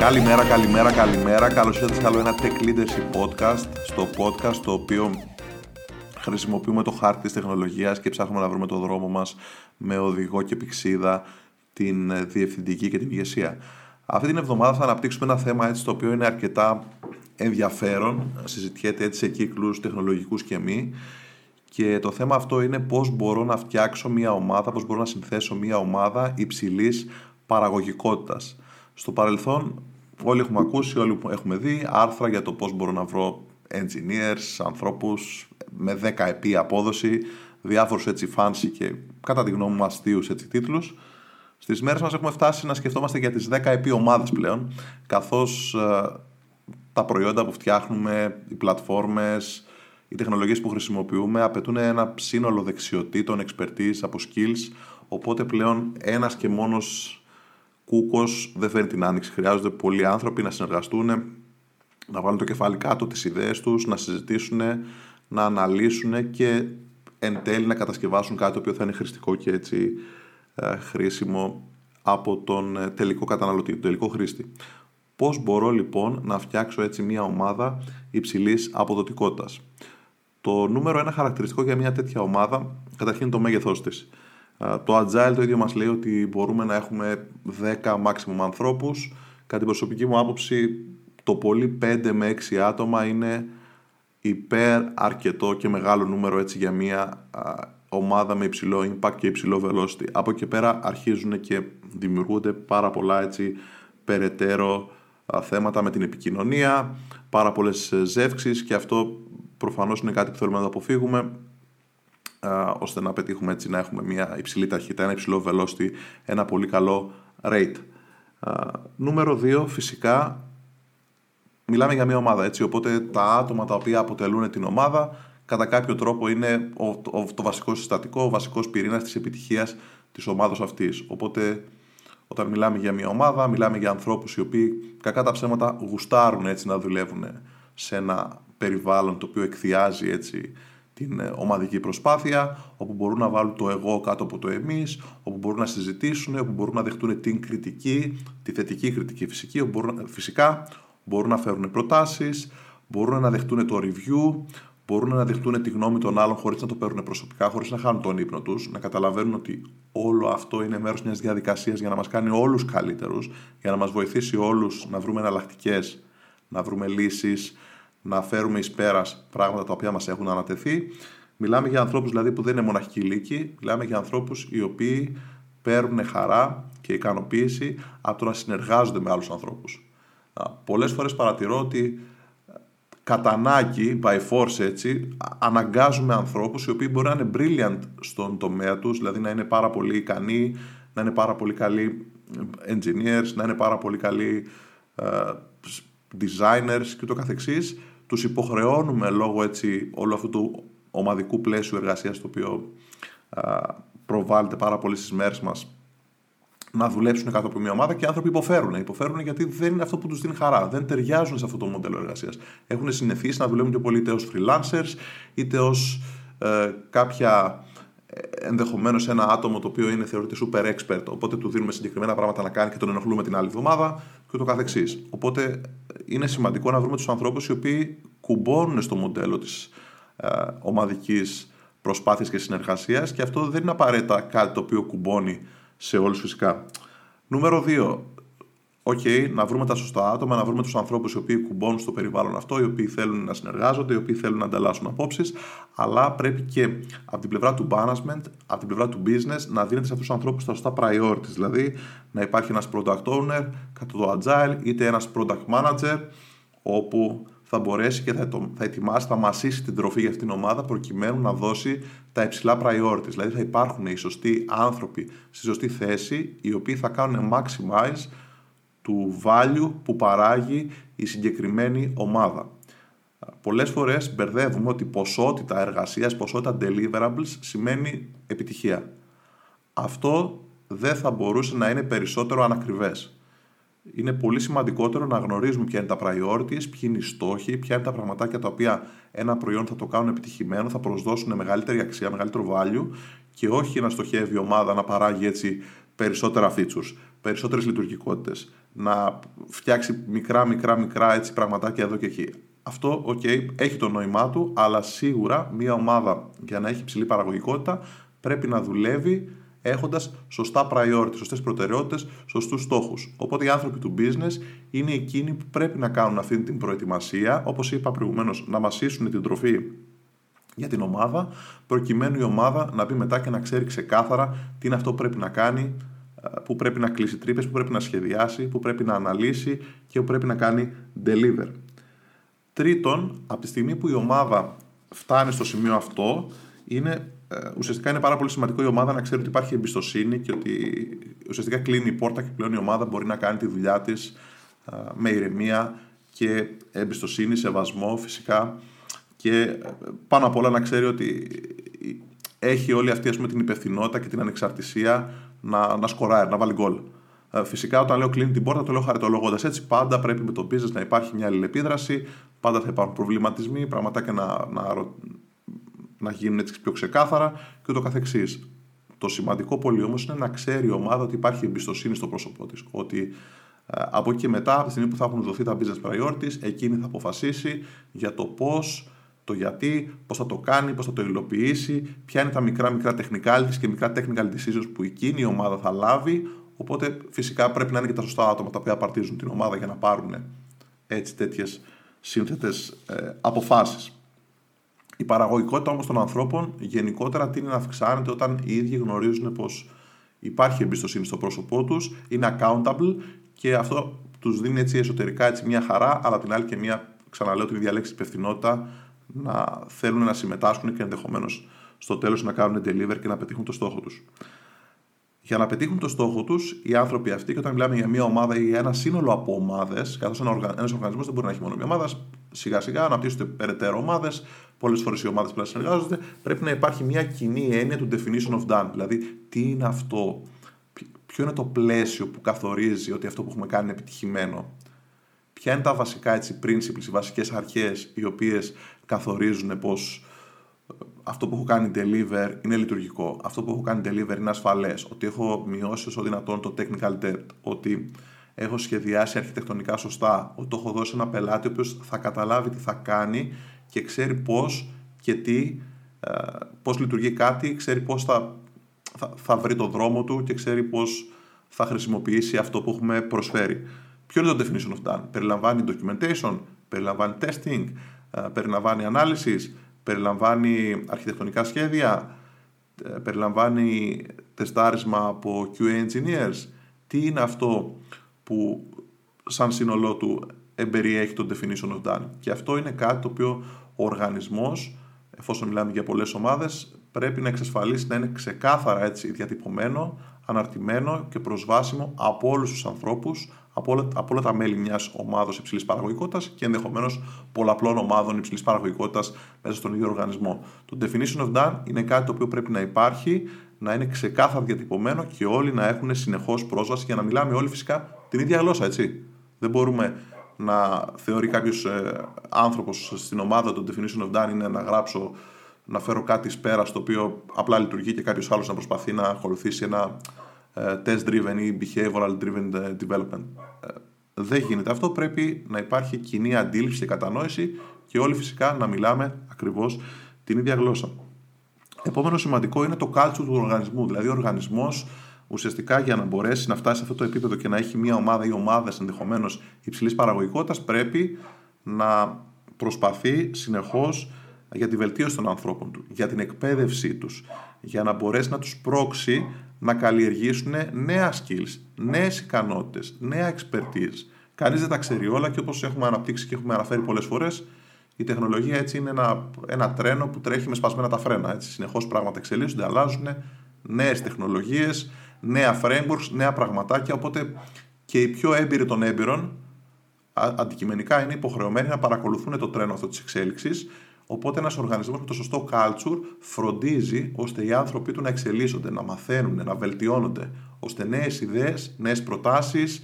Καλημέρα, καλημέρα, καλημέρα. Καλώς ήρθατε σε άλλο ένα Tech Leadership Podcast. Στο podcast το οποίο χρησιμοποιούμε το χάρτη της τεχνολογίας και ψάχνουμε να βρούμε το δρόμο μας με οδηγό και πηξίδα την διευθυντική και την ηγεσία. Αυτή την εβδομάδα θα αναπτύξουμε ένα θέμα έτσι το οποίο είναι αρκετά ενδιαφέρον, συζητιέται έτσι σε κύκλους τεχνολογικούς και μη και το θέμα αυτό είναι πώς μπορώ να φτιάξω μια ομάδα, πώς μπορώ να συνθέσω μια ομάδα υψηλής παραγωγικότητας. Στο παρελθόν όλοι έχουμε ακούσει, όλοι έχουμε δει άρθρα για το πώς μπορώ να βρω engineers, ανθρώπους με 10 επί απόδοση, διάφορους έτσι fancy και κατά τη γνώμη μου αστείους έτσι τίτλους. Στις μέρες μας έχουμε φτάσει να σκεφτόμαστε για τις 10 επί ομάδες πλέον, καθώς ε, τα προϊόντα που φτιάχνουμε, οι πλατφόρμες, οι τεχνολογίες που χρησιμοποιούμε απαιτούν ένα σύνολο δεξιοτήτων, expertise, από skills, οπότε πλέον ένας και μόνος κούκος δεν φέρνει την άνοιξη. Χρειάζονται πολλοί άνθρωποι να συνεργαστούν, να βάλουν το κεφάλι κάτω, τις ιδέες τους, να συζητήσουν, να αναλύσουν και εν τέλει να κατασκευάσουν κάτι το οποίο θα είναι χρηστικό και έτσι ε, χρήσιμο από τον ε, τελικό καταναλωτή, τον τελικό χρήστη. Πώς μπορώ λοιπόν να φτιάξω έτσι μια ομάδα υψηλής αποδοτικότητας; Το νούμερο ένα χαρακτηριστικό για μια τέτοια ομάδα καταρχήν είναι το μέγεθός της. Το Agile το ίδιο μας λέει ότι μπορούμε να έχουμε 10 maximum ανθρώπους. Κατά την προσωπική μου άποψη, το πολύ 5 με 6 άτομα είναι υπέρ αρκετό και μεγάλο νούμερο έτσι για μια ομάδα με υψηλό impact και υψηλό velocity. Από εκεί πέρα αρχίζουν και δημιουργούνται πάρα πολλά έτσι περαιτέρω θέματα με την επικοινωνία, πάρα πολλές ε, ζεύξεις και αυτό προφανώς είναι κάτι που θέλουμε να το αποφύγουμε ώστε να πετύχουμε έτσι να έχουμε μια υψηλή ταχύτητα, ένα υψηλό velocity, ένα πολύ καλό rate. νούμερο 2, φυσικά, μιλάμε για μια ομάδα, έτσι, οπότε τα άτομα τα οποία αποτελούν την ομάδα κατά κάποιο τρόπο είναι το βασικό συστατικό, ο βασικός πυρήνας της επιτυχίας της ομάδας αυτής. Οπότε όταν μιλάμε για μια ομάδα, μιλάμε για ανθρώπους οι οποίοι κακά τα ψέματα γουστάρουν έτσι να δουλεύουν σε ένα περιβάλλον το οποίο εκθιάζει έτσι την ε, ομαδική προσπάθεια, όπου μπορούν να βάλουν το εγώ κάτω από το εμείς, όπου μπορούν να συζητήσουν, όπου μπορούν να δεχτούν την κριτική, τη θετική κριτική φυσική, όπου μπορούν, φυσικά μπορούν να φέρουν προτάσεις, μπορούν να δεχτούν το review, μπορούν να δεχτούν τη γνώμη των άλλων χωρίς να το παίρνουν προσωπικά, χωρίς να χάνουν τον ύπνο τους, να καταλαβαίνουν ότι όλο αυτό είναι μέρος μιας διαδικασίας για να μας κάνει όλους καλύτερους, για να μας βοηθήσει όλους να βρούμε εναλλακτικές, να βρούμε λύσεις, να φέρουμε εις πέρας πράγματα τα οποία μας έχουν ανατεθεί. Μιλάμε για ανθρώπους δηλαδή που δεν είναι μοναχικοί λύκοι, μιλάμε για ανθρώπους οι οποίοι παίρνουν χαρά και ικανοποίηση από το να συνεργάζονται με άλλους ανθρώπους. Πολλές φορές παρατηρώ ότι κατά ανάγκη, by force έτσι, αναγκάζουμε ανθρώπους οι οποίοι μπορεί να είναι brilliant στον τομέα τους, δηλαδή να είναι πάρα πολύ ικανοί, να είναι πάρα πολύ καλοί engineers, να είναι πάρα πολύ καλοί uh, designers και το καθεξής, τους υποχρεώνουμε λόγω έτσι όλου αυτού του ομαδικού πλαίσιου εργασίας το οποίο α, προβάλλεται πάρα πολύ στις μέρες μας να δουλέψουν κάτω από μια ομάδα και οι άνθρωποι υποφέρουν. Υποφέρουν γιατί δεν είναι αυτό που τους δίνει χαρά. Δεν ταιριάζουν σε αυτό το μοντέλο εργασίας. Έχουν συνηθίσει να δουλεύουν πιο πολύ είτε ως freelancers, είτε ως ε, κάποια ε, ενδεχομένως ένα άτομο το οποίο είναι θεωρείται super expert, οπότε του δίνουμε συγκεκριμένα πράγματα να κάνει και τον ενοχλούμε την άλλη εβδομάδα και το καθεξής. Οπότε είναι σημαντικό να βρούμε τους ανθρώπους οι οποίοι κουμπώνουν στο μοντέλο της ε, ομαδικής προσπάθειας και συνεργασίας και αυτό δεν είναι απαραίτητα κάτι το οποίο κουμπώνει σε όλους φυσικά. Νούμερο 2 OK, okay, να βρούμε τα σωστά άτομα, να βρούμε τους ανθρώπους οι οποίοι κουμπώνουν στο περιβάλλον αυτό, οι οποίοι θέλουν να συνεργάζονται, οι οποίοι θέλουν να ανταλλάσσουν απόψεις, αλλά πρέπει και από την πλευρά του management, από την πλευρά του business, να δίνεται σε αυτούς τους ανθρώπους τα σωστά priorities. Δηλαδή, να υπάρχει ένας product owner κατά το agile, είτε ένας product manager, όπου θα μπορέσει και θα, θα ετοιμάσει, θα μασίσει την τροφή για αυτήν την ομάδα προκειμένου να δώσει τα υψηλά priorities. Δηλαδή θα υπάρχουν οι σωστοί άνθρωποι στη σωστή θέση οι οποίοι θα κάνουν maximize του value που παράγει η συγκεκριμένη ομάδα. Πολλές φορές μπερδεύουμε ότι ποσότητα εργασίας, ποσότητα deliverables σημαίνει επιτυχία. Αυτό δεν θα μπορούσε να είναι περισσότερο ανακριβές. Είναι πολύ σημαντικότερο να γνωρίζουμε ποια είναι τα priorities, ποιοι είναι οι στόχοι, ποια είναι τα πραγματάκια τα οποία ένα προϊόν θα το κάνουν επιτυχημένο, θα προσδώσουν μεγαλύτερη αξία, μεγαλύτερο value και όχι να στοχεύει η ομάδα να παράγει έτσι περισσότερα features, περισσότερες λειτουργικότητες, να φτιάξει μικρά, μικρά, μικρά έτσι πραγματάκια εδώ και εκεί. Αυτό, οκ, έχει το νόημά του, αλλά σίγουρα μια ομάδα για να έχει ψηλή παραγωγικότητα πρέπει να δουλεύει έχοντας σωστά priority, σωστές προτεραιότητες, σωστούς στόχους. Οπότε οι άνθρωποι του business είναι εκείνοι που πρέπει να κάνουν αυτή την προετοιμασία, όπως είπα προηγουμένως, να μασήσουν την τροφή για την ομάδα, προκειμένου η ομάδα να μπει μετά και να ξέρει ξεκάθαρα τι είναι αυτό που πρέπει να κάνει, που πρέπει να κλείσει τρύπες, που πρέπει να σχεδιάσει, που πρέπει να αναλύσει και που πρέπει να κάνει deliver. Τρίτον, από τη στιγμή που η ομάδα φτάνει στο σημείο αυτό, είναι, ε, ουσιαστικά είναι πάρα πολύ σημαντικό η ομάδα να ξέρει ότι υπάρχει εμπιστοσύνη και ότι ουσιαστικά κλείνει η πόρτα και πλέον η ομάδα μπορεί να κάνει τη δουλειά της ε, με ηρεμία και εμπιστοσύνη, σεβασμό φυσικά και ε, πάνω απ' όλα να ξέρει ότι έχει όλη αυτή ας πούμε, την υπευθυνότητα και την ανεξαρτησία να, να σκοράρει, να βάλει γκολ. Φυσικά, όταν λέω κλείνει την πόρτα, το λέω χαριτολογώντας. Έτσι, πάντα πρέπει με το business να υπάρχει μια αλληλεπίδραση, πάντα θα υπάρχουν προβληματισμοί, πραγματάκια να, να, να γίνουν έτσι πιο ξεκάθαρα και ούτω καθεξής. Το σημαντικό πολύ όμως είναι να ξέρει η ομάδα ότι υπάρχει εμπιστοσύνη στο πρόσωπό της. Ότι ε, από εκεί και μετά, από τη στιγμή που θα έχουν δοθεί τα business priorities, εκείνη θα αποφασίσει για το πώς, το γιατί, πώς θα το κάνει, πώς θα το υλοποιήσει, ποια είναι τα μικρά μικρά technicalities και μικρά technical decisions που εκείνη η ομάδα θα λάβει, οπότε φυσικά πρέπει να είναι και τα σωστά άτομα τα οποία απαρτίζουν την ομάδα για να πάρουν έτσι τέτοιες σύνθετες ε, αποφάσεις. Η παραγωγικότητα όμως των ανθρώπων γενικότερα τίνει να αυξάνεται όταν οι ίδιοι γνωρίζουν πως υπάρχει εμπιστοσύνη στο πρόσωπό τους, είναι accountable και αυτό τους δίνει έτσι εσωτερικά έτσι μια χαρά, αλλά την άλλη και μια, ξαναλέω την ίδια λέξη, υπευθυνότητα να θέλουν να συμμετάσχουν και ενδεχομένως στο τέλος να κάνουν deliver και να πετύχουν το στόχο τους. Για να πετύχουν το στόχο τους, οι άνθρωποι αυτοί, και όταν μιλάμε για μια ομάδα ή ένα σύνολο από ομάδες, καθώς ένα οργανισμός δεν μπορεί να έχει μόνο μια ομάδα, σιγά σιγά αναπτύσσονται περαιτέρω ομάδες, πολλές φορές οι ομάδες πρέπει να συνεργάζονται, πρέπει να υπάρχει μια κοινή έννοια του definition of done. Δηλαδή, τι είναι αυτό, ποιο είναι το πλαίσιο που καθορίζει ότι αυτό που έχουμε κάνει είναι επιτυχημένο. Ποια είναι τα βασικά έτσι, principles, οι βασικές αρχές οι οποίες καθορίζουν πώ αυτό που έχω κάνει deliver είναι λειτουργικό, αυτό που έχω κάνει deliver είναι ασφαλές, ότι έχω μειώσει όσο δυνατόν το technical debt, ότι έχω σχεδιάσει αρχιτεκτονικά σωστά, ότι το έχω δώσει ένα πελάτη ο οποίος θα καταλάβει τι θα κάνει και ξέρει πώς και τι, ε, πώς λειτουργεί κάτι, ξέρει πώς θα, θα, θα βρει το δρόμο του και ξέρει πώς θα χρησιμοποιήσει αυτό που έχουμε προσφέρει. Ποιο είναι το definition of done; Περιλαμβάνει documentation, περιλαμβάνει testing, ε, περιλαμβάνει analysis, περιλαμβάνει αρχιτεκτονικά σχέδια, ε, περιλαμβάνει τεστάρισμα από QA engineers. Τι είναι αυτό που σαν σύνολό του εμπεριέχει το definition of done; Και αυτό είναι κάτι το οποίο ο οργανισμός, εφόσον μιλάμε για πολλές ομάδες, πρέπει να εξασφαλίσει να είναι ξεκάθαρα έτσι διατυπωμένο, αναρτημένο και προσβάσιμο από όλους τους ανθρώπους, από όλα, από όλα τα μέλη μιας ομάδα υψηλής παραγωγικότητας και ενδεχομένως πολλαπλών ομάδων υψηλής παραγωγικότητας μέσα στον ίδιο οργανισμό. Το definition of done είναι κάτι το οποίο πρέπει να υπάρχει, να είναι ξεκάθαρα διατυπωμένο και όλοι να έχουν συνεχώς πρόσβαση για να μιλάμε όλοι φυσικά την ίδια γλώσσα, έτσι. Δεν μπορούμε να θεωρεί κάποιος ε, άνθρωπος στην ομάδα το definition of done είναι να γράψω, να φέρω κάτι σπέρα στο οποίο απλά λειτουργεί και κάποιος άλλος να προσπαθεί να ακολουθήσει ένα ε, test driven ή behavioral driven ε, development. Ε, δεν γίνεται αυτό. Πρέπει να υπάρχει κοινή αντίληψη και κατανόηση και όλοι φυσικά να μιλάμε ακριβώς την ίδια γλώσσα. Επόμενο σημαντικό είναι το culture του οργανισμού. Δηλαδή, ο οργανισμός ουσιαστικά για να μπορέσει να φτάσει σε αυτό το επίπεδο και να έχει μια ομάδα ή ομάδες ενδεχομένως υψηλής παραγωγικότητας, πρέπει να προσπαθεί συνεχώς για τη βελτίωση των ανθρώπων του, για την εκπαίδευσή τους, για να μπορέσει να τους πρόξει να καλλιεργήσουν νέα skills, νέες ικανότητες, νέα expertise. Κανείς δεν τα ξέρει όλα και όπως έχουμε αναπτύξει και έχουμε αναφέρει πολλές φορές, η τεχνολογία έτσι είναι ένα, ένα τρένο που τρέχει με σπασμένα τα φρένα. Έτσι. Συνεχώς πράγματα εξελίσσονται, αλλάζουν, νέες τεχνολογίες, νέα frameworks, νέα πραγματάκια, οπότε και οι πιο έμπειροι των έμπειρων αντικειμενικά είναι υποχρεωμένοι να παρακολουθούν το τρένο αυτό της εξέλιξης Οπότε ένας οργανισμός με το σωστό culture φροντίζει ώστε οι άνθρωποι του να εξελίσσονται, να μαθαίνουν, να βελτιώνονται, ώστε νέες ιδέες, νέες προτάσεις,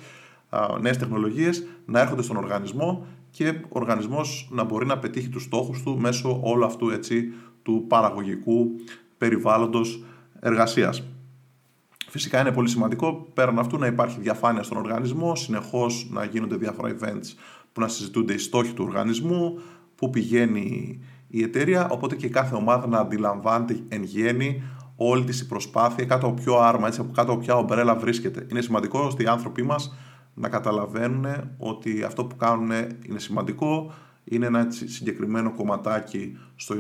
νέες τεχνολογίες να έρχονται στον οργανισμό και ο οργανισμός να μπορεί να πετύχει τους στόχους του μέσω όλου αυτού έτσι, του παραγωγικού περιβάλλοντος εργασίας. Φυσικά είναι πολύ σημαντικό πέραν αυτού να υπάρχει διαφάνεια στον οργανισμό, συνεχώς να γίνονται διάφορα events που να συζητούνται οι στόχοι του οργανισμού, πού πηγαίνει η εταιρεία, οπότε και κάθε ομάδα να αντιλαμβάνεται εν γέννη όλη της η προσπάθεια κάτω από ποιο άρμα, έτσι, από κάτω από ποια ομπρέλα βρίσκεται. Είναι σημαντικό ώστε οι άνθρωποι μας να καταλαβαίνουν ότι αυτό που κάνουν είναι σημαντικό, είναι ένα συγκεκριμένο κομματάκι στο,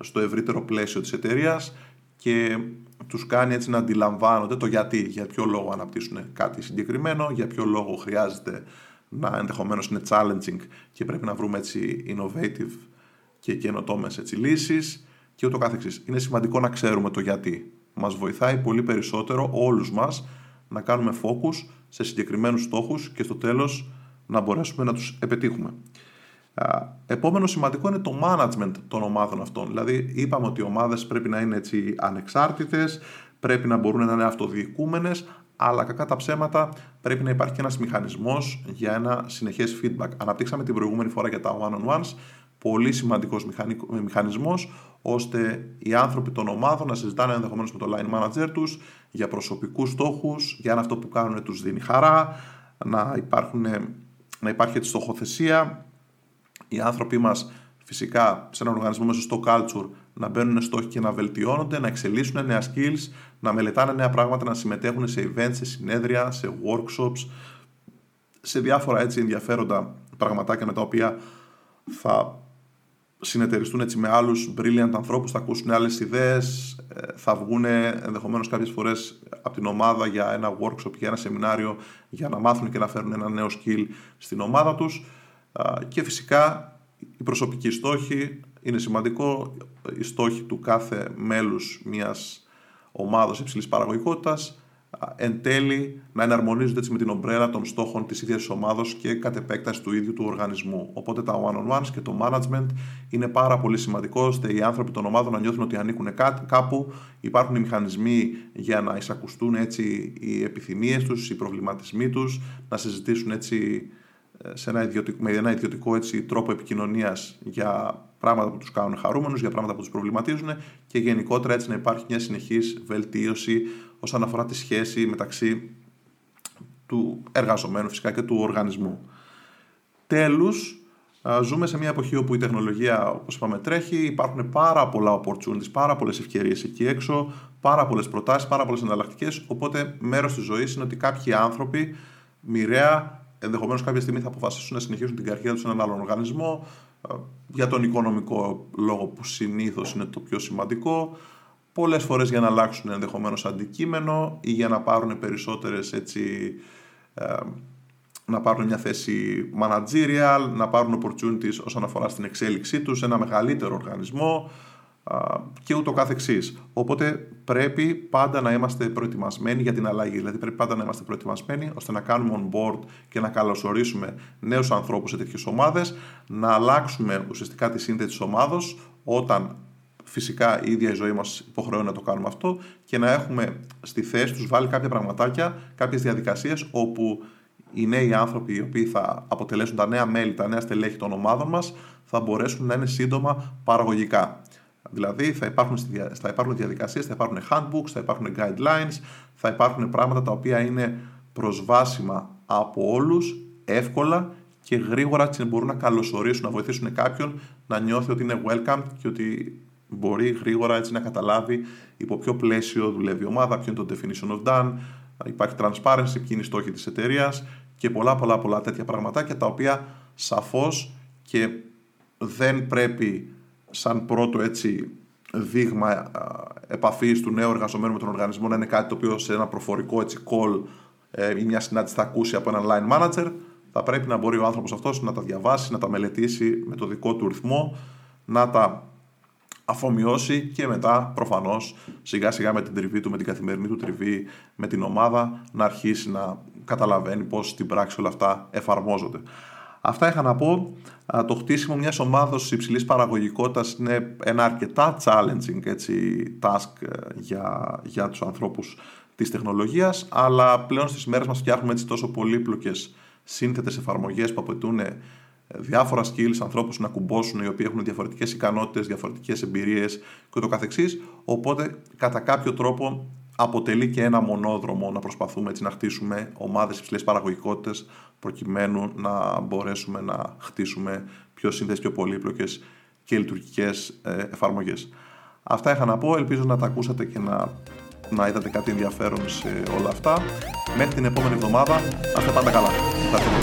στο ευρύτερο πλαίσιο της εταιρείας και τους κάνει έτσι να αντιλαμβάνονται το γιατί, για ποιο λόγο αναπτύσσουν κάτι συγκεκριμένο, για ποιο λόγο χρειάζεται να ενδεχομένως είναι challenging και πρέπει να βρούμε έτσι innovative και καινοτόμες έτσι λύσεις και ούτω καθεξής. Είναι σημαντικό να ξέρουμε το γιατί. Μας βοηθάει πολύ περισσότερο όλους μας να κάνουμε focus σε συγκεκριμένους στόχους και στο τέλος να μπορέσουμε να τους επιτύχουμε. Επόμενο σημαντικό είναι το management των ομάδων αυτών. Δηλαδή, είπαμε ότι οι ομάδες πρέπει να είναι έτσι ανεξάρτητες, πρέπει να μπορούν να είναι αυτοδιοικούμενες, αλλά κακά τα ψέματα πρέπει να υπάρχει και ένας μηχανισμός για ένα συνεχές feedback. Αναπτύξαμε την προηγούμενη φορά για τα one-on-ones, πολύ σημαντικός μηχανισμός, ώστε οι άνθρωποι των ομάδων να συζητάνε ενδεχομένως με το line manager τους για προσωπικούς στόχους, για αν αυτό που κάνουν τους δίνει χαρά, να, υπάρχουν, να υπάρχει έτσι στοχοθεσία, οι άνθρωποι μας φυσικά σε έναν οργανισμό μέσα στο culture να μπαίνουν στόχοι και να βελτιώνονται, να εξελίσσουν νέα skills, να μελετάνε νέα πράγματα, να συμμετέχουν σε events, σε συνέδρια, σε workshops, σε διάφορα έτσι ενδιαφέροντα πραγματάκια με τα οποία θα συνεταιριστούν έτσι με άλλους brilliant ανθρώπους, θα ακούσουν άλλες ιδέες, ε, θα βγουν ενδεχομένως κάποιες φορές από την ομάδα για ένα workshop, για ένα σεμινάριο, για να μάθουν και να φέρουν ένα νέο skill στην ομάδα τους. Και φυσικά οι προσωπικοί στόχοι είναι σημαντικό, οι στόχοι του κάθε μέλους μιας ομάδας υψηλής παραγωγικότητας εν τέλει να εναρμονίζονται έτσι με την ομπρέλα των στόχων της ίδιας της ομάδος και κατ' επέκταση του ίδιου του οργανισμού. Οπότε τα one-on-ones και το management είναι πάρα πολύ σημαντικό ώστε οι άνθρωποι των ομάδων να νιώθουν ότι ανήκουν κάπου, υπάρχουν οι μηχανισμοί για να εισακουστούν έτσι οι επιθυμίες τους, οι προβληματισμοί τους, να συζητήσουν έτσι σε ένα ιδιωτικό, με ένα ιδιωτικό έτσι, τρόπο επικοινωνίας για πράγματα που τους κάνουν χαρούμενους, για πράγματα που τους προβληματίζουν και γενικότερα έτσι να υπάρχει μια συνεχής βελτίωση όσον αφορά τη σχέση μεταξύ του εργαζομένου φυσικά και του οργανισμού. Τέλος, ζούμε σε μια εποχή όπου η τεχνολογία, όπως είπαμε, τρέχει, υπάρχουν πάρα πολλά opportunities, πάρα πολλές ευκαιρίες εκεί έξω, πάρα πολλές προτάσεις, πάρα πολλές εναλλακτικές, οπότε μέρος της ζωής είναι ότι κάποιοι άνθρωποι μοιραία ενδεχομένως κάποια στιγμή θα αποφασίσουν να συνεχίσουν την καριέρα τους σε έναν άλλον οργανισμό ε, για τον οικονομικό λόγο που συνήθως είναι το πιο σημαντικό. Πολλές φορές για να αλλάξουν ενδεχομένως αντικείμενο ή για να πάρουν περισσότερες έτσι. Ε, να πάρουν μια θέση managerial, να πάρουν opportunities όσον αφορά στην εξέλιξή τους σε ένα μεγαλύτερο οργανισμό και ούτω καθεξής. Οπότε πρέπει πάντα να είμαστε προετοιμασμένοι για την αλλαγή. Δηλαδή πρέπει πάντα να είμαστε προετοιμασμένοι ώστε να κάνουμε on board και να καλωσορίσουμε νέους ανθρώπους σε τέτοιες ομάδες, να αλλάξουμε ουσιαστικά τη σύνθεση της ομάδος όταν φυσικά η ίδια η ζωή μας υποχρεώνει να το κάνουμε αυτό και να έχουμε στη θέση τους βάλει κάποια πραγματάκια, κάποιες διαδικασίες όπου οι νέοι άνθρωποι οι οποίοι θα αποτελέσουν τα νέα μέλη, τα νέα στελέχη των ομάδων μας θα μπορέσουν να είναι σύντομα παραγωγικά. Δηλαδή θα υπάρχουν, θα υπάρχουν διαδικασίες, θα υπάρχουν handbooks, θα υπάρχουν guidelines, θα υπάρχουν πράγματα τα οποία είναι προσβάσιμα από όλους, εύκολα και γρήγορα έτσι μπορούν να καλωσορίσουν, να βοηθήσουν κάποιον να νιώθει ότι είναι welcome και ότι μπορεί γρήγορα έτσι να καταλάβει υπό ποιο πλαίσιο δουλεύει η ομάδα, ποιο είναι το definition of done, υπάρχει transparency, ποιοι είναι οι στόχοι της εταιρείας και πολλά πολλά πολλά τέτοια πραγματάκια τα οποία σαφώς και δεν πρέπει σαν πρώτο έτσι δείγμα επαφής του νέου εργαζομένου με τον οργανισμό να είναι κάτι το οποίο σε ένα προφορικό έτσι call ε, ή μια συνάντηση θα ακούσει από έναν line manager, θα πρέπει να μπορεί ο άνθρωπος αυτός να τα διαβάσει, να τα μελετήσει με το δικό του ρυθμό, να τα αφομοιώσει και μετά προφανώς σιγά σιγά με την τριβή του, με την καθημερινή του τριβή, με την ομάδα να αρχίσει να καταλαβαίνει πώς στην πράξη όλα αυτά εφαρμόζονται. Αυτά είχα να πω. Το χτίσιμο μιας ομάδα υψηλής παραγωγικότητας είναι ένα αρκετά challenging έτσι, task ε, για, για τους ανθρώπους της τεχνολογίας, αλλά πλέον στις μέρες μας φτιάχνουμε έτσι τόσο πολύπλοκες σύνθετες εφαρμογές που απαιτούν ε, διάφορα skills, ανθρώπους να κουμπώσουν οι οποίοι έχουν διαφορετικές ικανότητες, διαφορετικές εμπειρίες κ.ο.κ. Οπότε, κατά κάποιο τρόπο, αποτελεί και ένα μονόδρομο να προσπαθούμε έτσι να χτίσουμε ομάδες υψηλές παραγωγικότητες προκειμένου να μπορέσουμε να χτίσουμε πιο σύνδεσες, πιο πολύπλοκες και λειτουργικές ε, εφαρμογές. Αυτά είχα να πω, ελπίζω να τα ακούσατε και να, να είδατε κάτι ενδιαφέρον σε όλα αυτά. Μέχρι την επόμενη εβδομάδα, να είστε πάντα καλά. Ευχαριστώ πολύ.